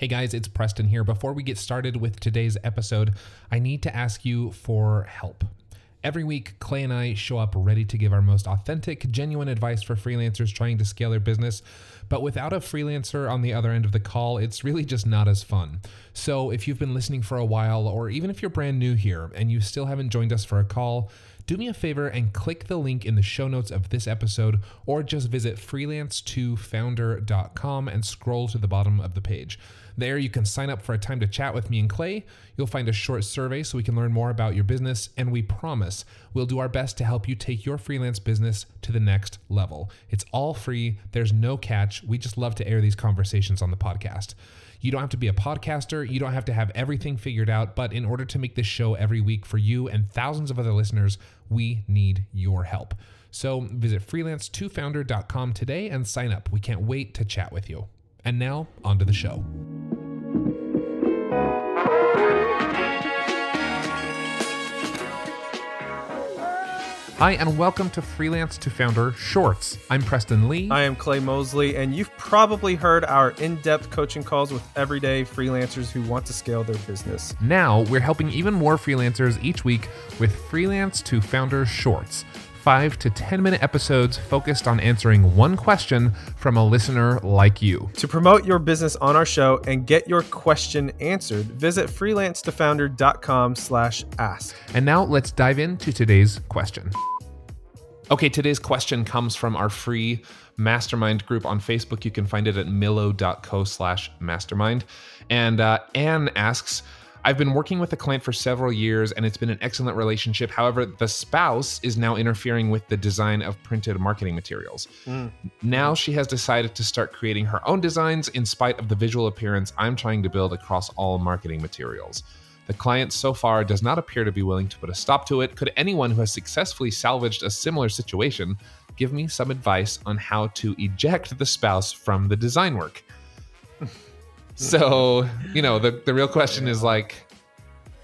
Hey guys, it's Preston here. Before we get started with today's episode, I need to ask you for help. Every week, Clay and I show up ready to give our most authentic, genuine advice for freelancers trying to scale their business. But without a freelancer on the other end of the call, it's really just not as fun. So if you've been listening for a while, or even if you're brand new here and you still haven't joined us for a call, do me a favor and click the link in the show notes of this episode, or just visit freelance2founder.com and scroll to the bottom of the page. There, you can sign up for a time to chat with me and Clay. You'll find a short survey so we can learn more about your business, and we promise we'll do our best to help you take your freelance business to the next level. It's all free, there's no catch. We just love to air these conversations on the podcast. You don't have to be a podcaster, you don't have to have everything figured out, but in order to make this show every week for you and thousands of other listeners, we need your help. So visit freelance2founder.com today and sign up. We can't wait to chat with you. And now, on to the show. Hi, and welcome to Freelance to Founder Shorts. I'm Preston Lee. I am Clay Mosley, and you've probably heard our in depth coaching calls with everyday freelancers who want to scale their business. Now, we're helping even more freelancers each week with Freelance to Founder Shorts five to 10 minute episodes focused on answering one question from a listener like you. To promote your business on our show and get your question answered, visit freelance2founder.com slash ask. And now let's dive into today's question. Okay, today's question comes from our free mastermind group on Facebook. You can find it at millo.co slash mastermind. And uh, Anne asks, I've been working with a client for several years and it's been an excellent relationship. However, the spouse is now interfering with the design of printed marketing materials. Mm. Now she has decided to start creating her own designs in spite of the visual appearance I'm trying to build across all marketing materials. The client so far does not appear to be willing to put a stop to it. Could anyone who has successfully salvaged a similar situation give me some advice on how to eject the spouse from the design work? So, you know, the, the real question is like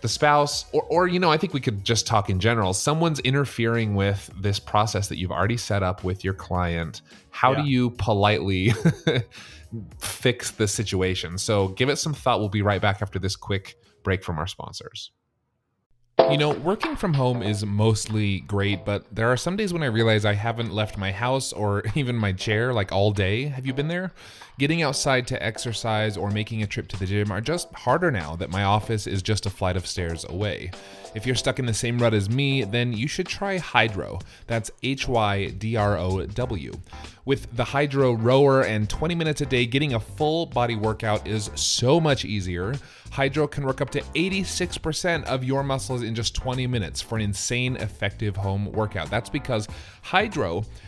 the spouse, or, or, you know, I think we could just talk in general. Someone's interfering with this process that you've already set up with your client. How yeah. do you politely fix the situation? So, give it some thought. We'll be right back after this quick break from our sponsors. You know, working from home is mostly great, but there are some days when I realize I haven't left my house or even my chair like all day. Have you been there? Getting outside to exercise or making a trip to the gym are just harder now that my office is just a flight of stairs away. If you're stuck in the same rut as me, then you should try Hydrow. That's H Y D R O W. With the Hydrow rower and 20 minutes a day, getting a full body workout is so much easier. Hydrow can work up to 86% of your muscles in just 20 minutes for an insane effective home workout. That's because Hydrow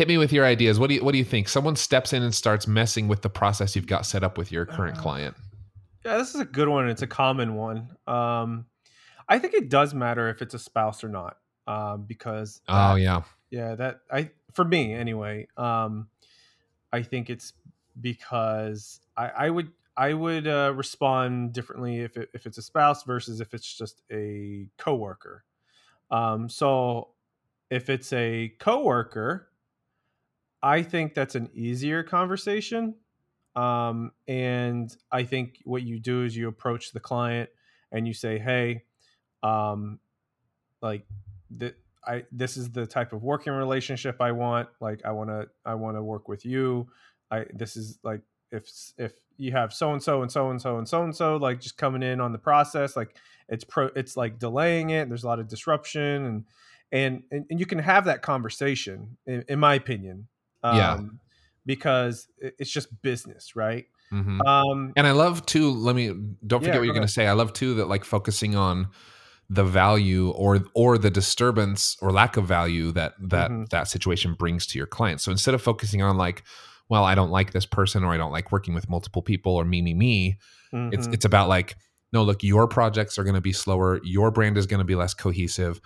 hit me with your ideas. What do you what do you think? Someone steps in and starts messing with the process you've got set up with your current Uh, client. Yeah, this is a good one. It's a common one. Um, I think it does matter if it's a spouse or not, um, because Oh that- yeah. yeah, that I for me anyway. Um, I think it's because I, I would I would uh, respond differently if it, if it's a spouse versus if it's just a coworker. Um, so if it's a coworker, I think that's an easier conversation. Um, and I think what you do is you approach the client and you say, "Hey, um, like I this is the type of working relationship I want. Like I want to I want to work with you. I this is like if if you have so and so and so and so and so and so like just coming in on the process like it's pro it's like delaying it. There's a lot of disruption and and and, and you can have that conversation in, in my opinion. Um, Yeah. Because it's just business, right? hmm Um, And I love too. Let me don't forget Yeah, what you're going to say. I love too that like focusing on the value or or the disturbance or lack of value that that Mhm. that situation brings to your client. So instead of focusing on like, well, I don't like this person or I don't like working with multiple people or me me me, it's mhm. it's about like, no, look, your projects are going to be slower. Your brand is going to be less cohesive.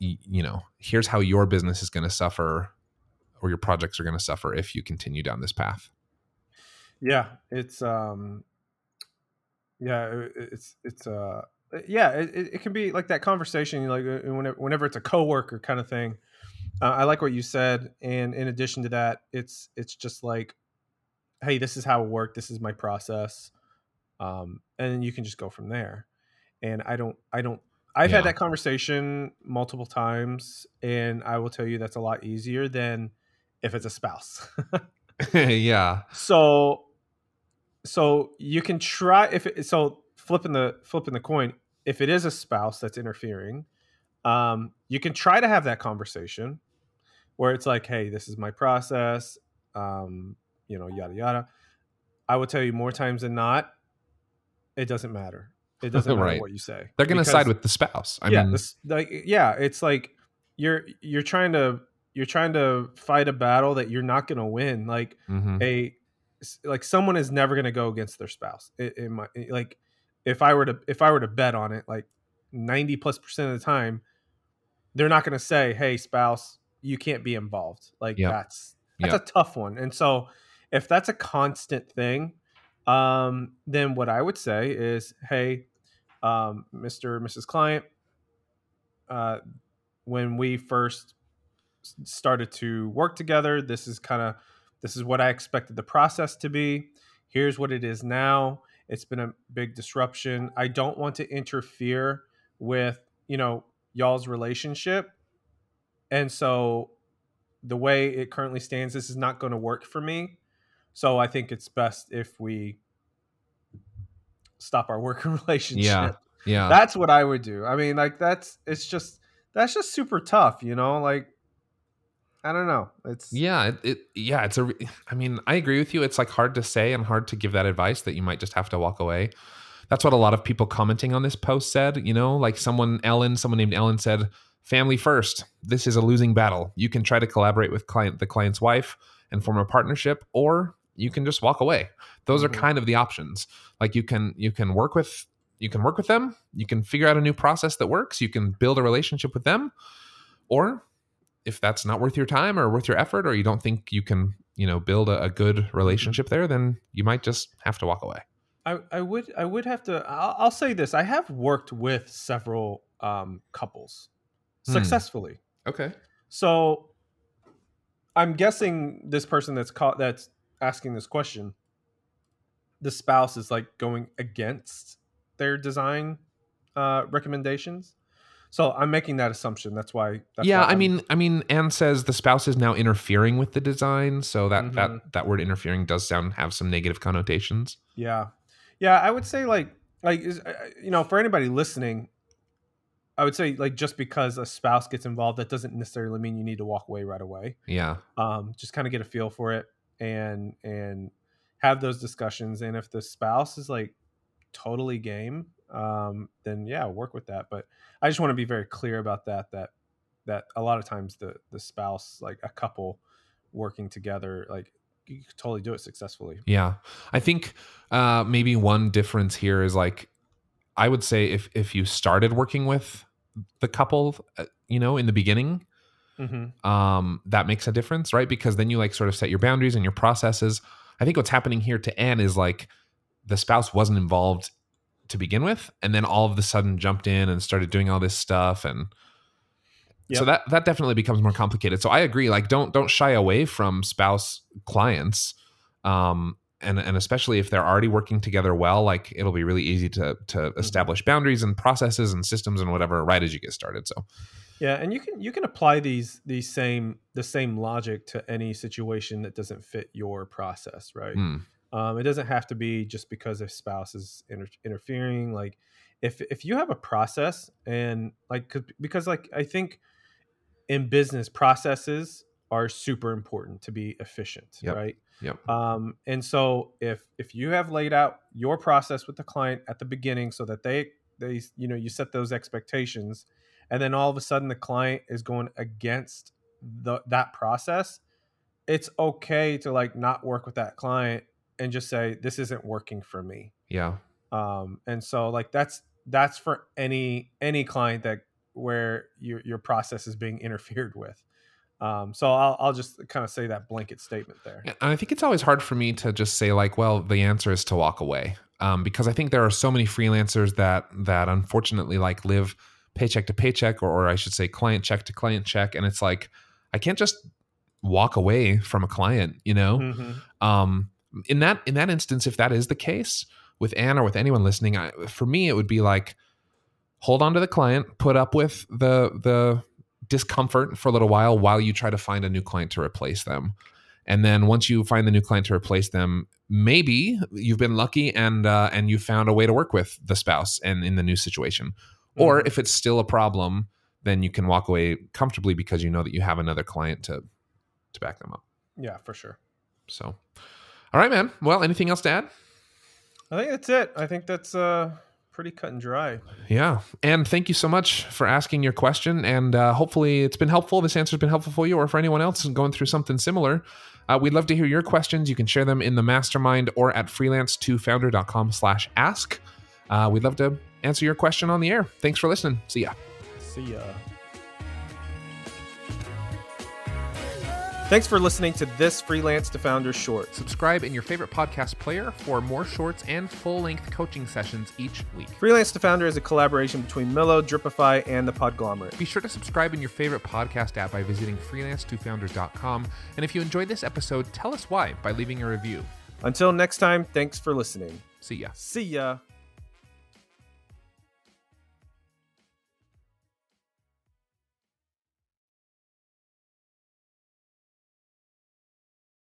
Y- you know, here's how your business is going to suffer or your projects are going to suffer if you continue down this path. yeah it's um yeah it's it's uh yeah it, it can be like that conversation like uh, whenever, whenever it's a coworker kind of thing uh, i like what you said and in addition to that it's it's just like hey this is how it worked this is my process um and then you can just go from there and i don't i don't i've Yeah. had that conversation multiple times and i will tell you that's a lot easier than if it's a spouse yeah. so so you can try if it, so flipping the flipping the coin if it is a spouse that's interfering um, you can try to have that conversation where it's like hey this is my process um, you know yada yada i will tell you more times than not it doesn't matter it doesn't matter Right. what you say They're going to side with the spouse. I yeah, mean, this, like yeah, it's like you're you're trying to you're trying to fight a battle that you're not going to win. Like mhm. a like someone is never going to go against their spouse. It, it might like if I were to if I were to bet on it, like ninety plus percent of the time, they're not going to say, "Hey, spouse, you can't be involved." Like Yep. that's that's Yep. a tough one. And so if that's a constant thing, um, then what I would say is, "Hey, um, Mr. Mrs. Client, uh, when we first started to work together, this is kind of this is what I expected the process to be. Here's what it is now. It's been a big disruption. I don't want to interfere with you know y'all's relationship, and so the way it currently stands, this is not going to work for me. So I think it's best if we stop our working relationship Yeah. Yeah. that's what I would do. I mean, like that's it's just that's just super tough, you know. Like I don't know. It's yeah. It, it, yeah. It's a. I mean, I agree with you. It's like hard to say and hard to give that advice that you might just have to walk away. That's what a lot of people commenting on this post said. You know, like someone, Ellen, someone named Ellen said, family first. This is a losing battle. You can try to collaborate with client, the client's wife and form a partnership, or you can just walk away. Those Mhm. are kind of the options. Like you can, you can work with, you can work with them. You can figure out a new process that works. You can build a relationship with them, or if that's not worth your time or worth your effort, or you don't think you can, you know, build a, a good relationship there, then you might just have to walk away. I, I would I would have to I'll, I'll say this. I have worked with several um couples Hmm. successfully. Okay. So I'm guessing this person that's caught that's asking this question, the spouse is like going against their design uh recommendations. So I'm making that assumption. That's why. That's yeah, why I mean, I mean, Anne says the spouse is now interfering with the design, so that Mhm. that that word interfering does sound have some negative connotations. Yeah, yeah. I would say like like is, uh, you know for anybody listening, I would say like just because a spouse gets involved, that doesn't necessarily mean you need to walk away right away. Yeah, Um, just kind of get a feel for it and and have those discussions. And if the spouse is like totally game, um, then yeah, work with that. But I just want to be very clear about that. That that a lot of times the the spouse, like a couple, working together, like you could totally do it successfully. Yeah. I think uh, maybe one difference here is like, I would say if if you started working with the couple, uh, you know, in the beginning, Mm-hmm. um, that makes a difference, right? Because then you like sort of set your boundaries and your processes. I think what's happening here to Anne is like the spouse wasn't involved to begin with, and then all of a sudden jumped in and started doing all this stuff, and so that that definitely becomes more complicated. So I agree. Like, don't don't shy away from spouse clients, um, and and especially if they're already working together well, like it'll be really easy to to establish boundaries and processes and systems and whatever right as you get started. So Yeah, and you can you can apply these these same the same logic to any situation that doesn't fit your process, right? mm, Um, it doesn't have to be just because a spouse is inter- interfering. Like, if if you have a process and like because like I think in business processes are super important to be efficient, Yep. right? Yep. Um, and so if if you have laid out your process with the client at the beginning so that they they you know you set those expectations and then all of a sudden the client is going against the that process it's okay to like not work with that client and just say this isn't working for me. Yeah, um and so like that's that's for any any client that where your your process is being interfered with. Um so i'll, I'll just kind of say that blanket statement there. And I think it's always hard for me to just say like, well, the answer is to walk away, um, because I think there are so many freelancers that that unfortunately like live paycheck to paycheck, or, or I should say, client check to client check, and it's like I can't just walk away from a client, you know. Mhm. Um, in that in that instance, if that is the case with Anne or with anyone listening, I, for me, it would be like hold on to the client, put up with the the discomfort for a little while while you try to find a new client to replace them. And then once you find the new client to replace them, maybe you've been lucky and uh, and you found a way to work with the spouse and in the new situation. Or Mhm. if it's still a problem, then you can walk away comfortably because you know that you have another client to to back them up. yeah for sure So, all right, man. Well, anything else to add? i think that's it i think that's uh pretty cut and dry Yeah. And thank you so much for asking your question. And uh, hopefully it's been helpful. This answer's been helpful for you or for anyone else going through something similar. Uh, we'd love to hear your questions. You can share them in the mastermind or at freelance2founder.com slash ask. Uh, we'd love to answer your question on the air. Thanks for listening. See ya. See ya. Thanks for listening to this Freelance to Founder short. Subscribe in your favorite podcast player for more shorts and full length coaching sessions each week. Freelance to Founder is a collaboration between Millo, Dripify, and the Podglomerate. Be sure to subscribe in your favorite podcast app by visiting freelance2founder.com. And if you enjoyed this episode, tell us why by leaving a review. Until next time, thanks for listening. See ya. See ya.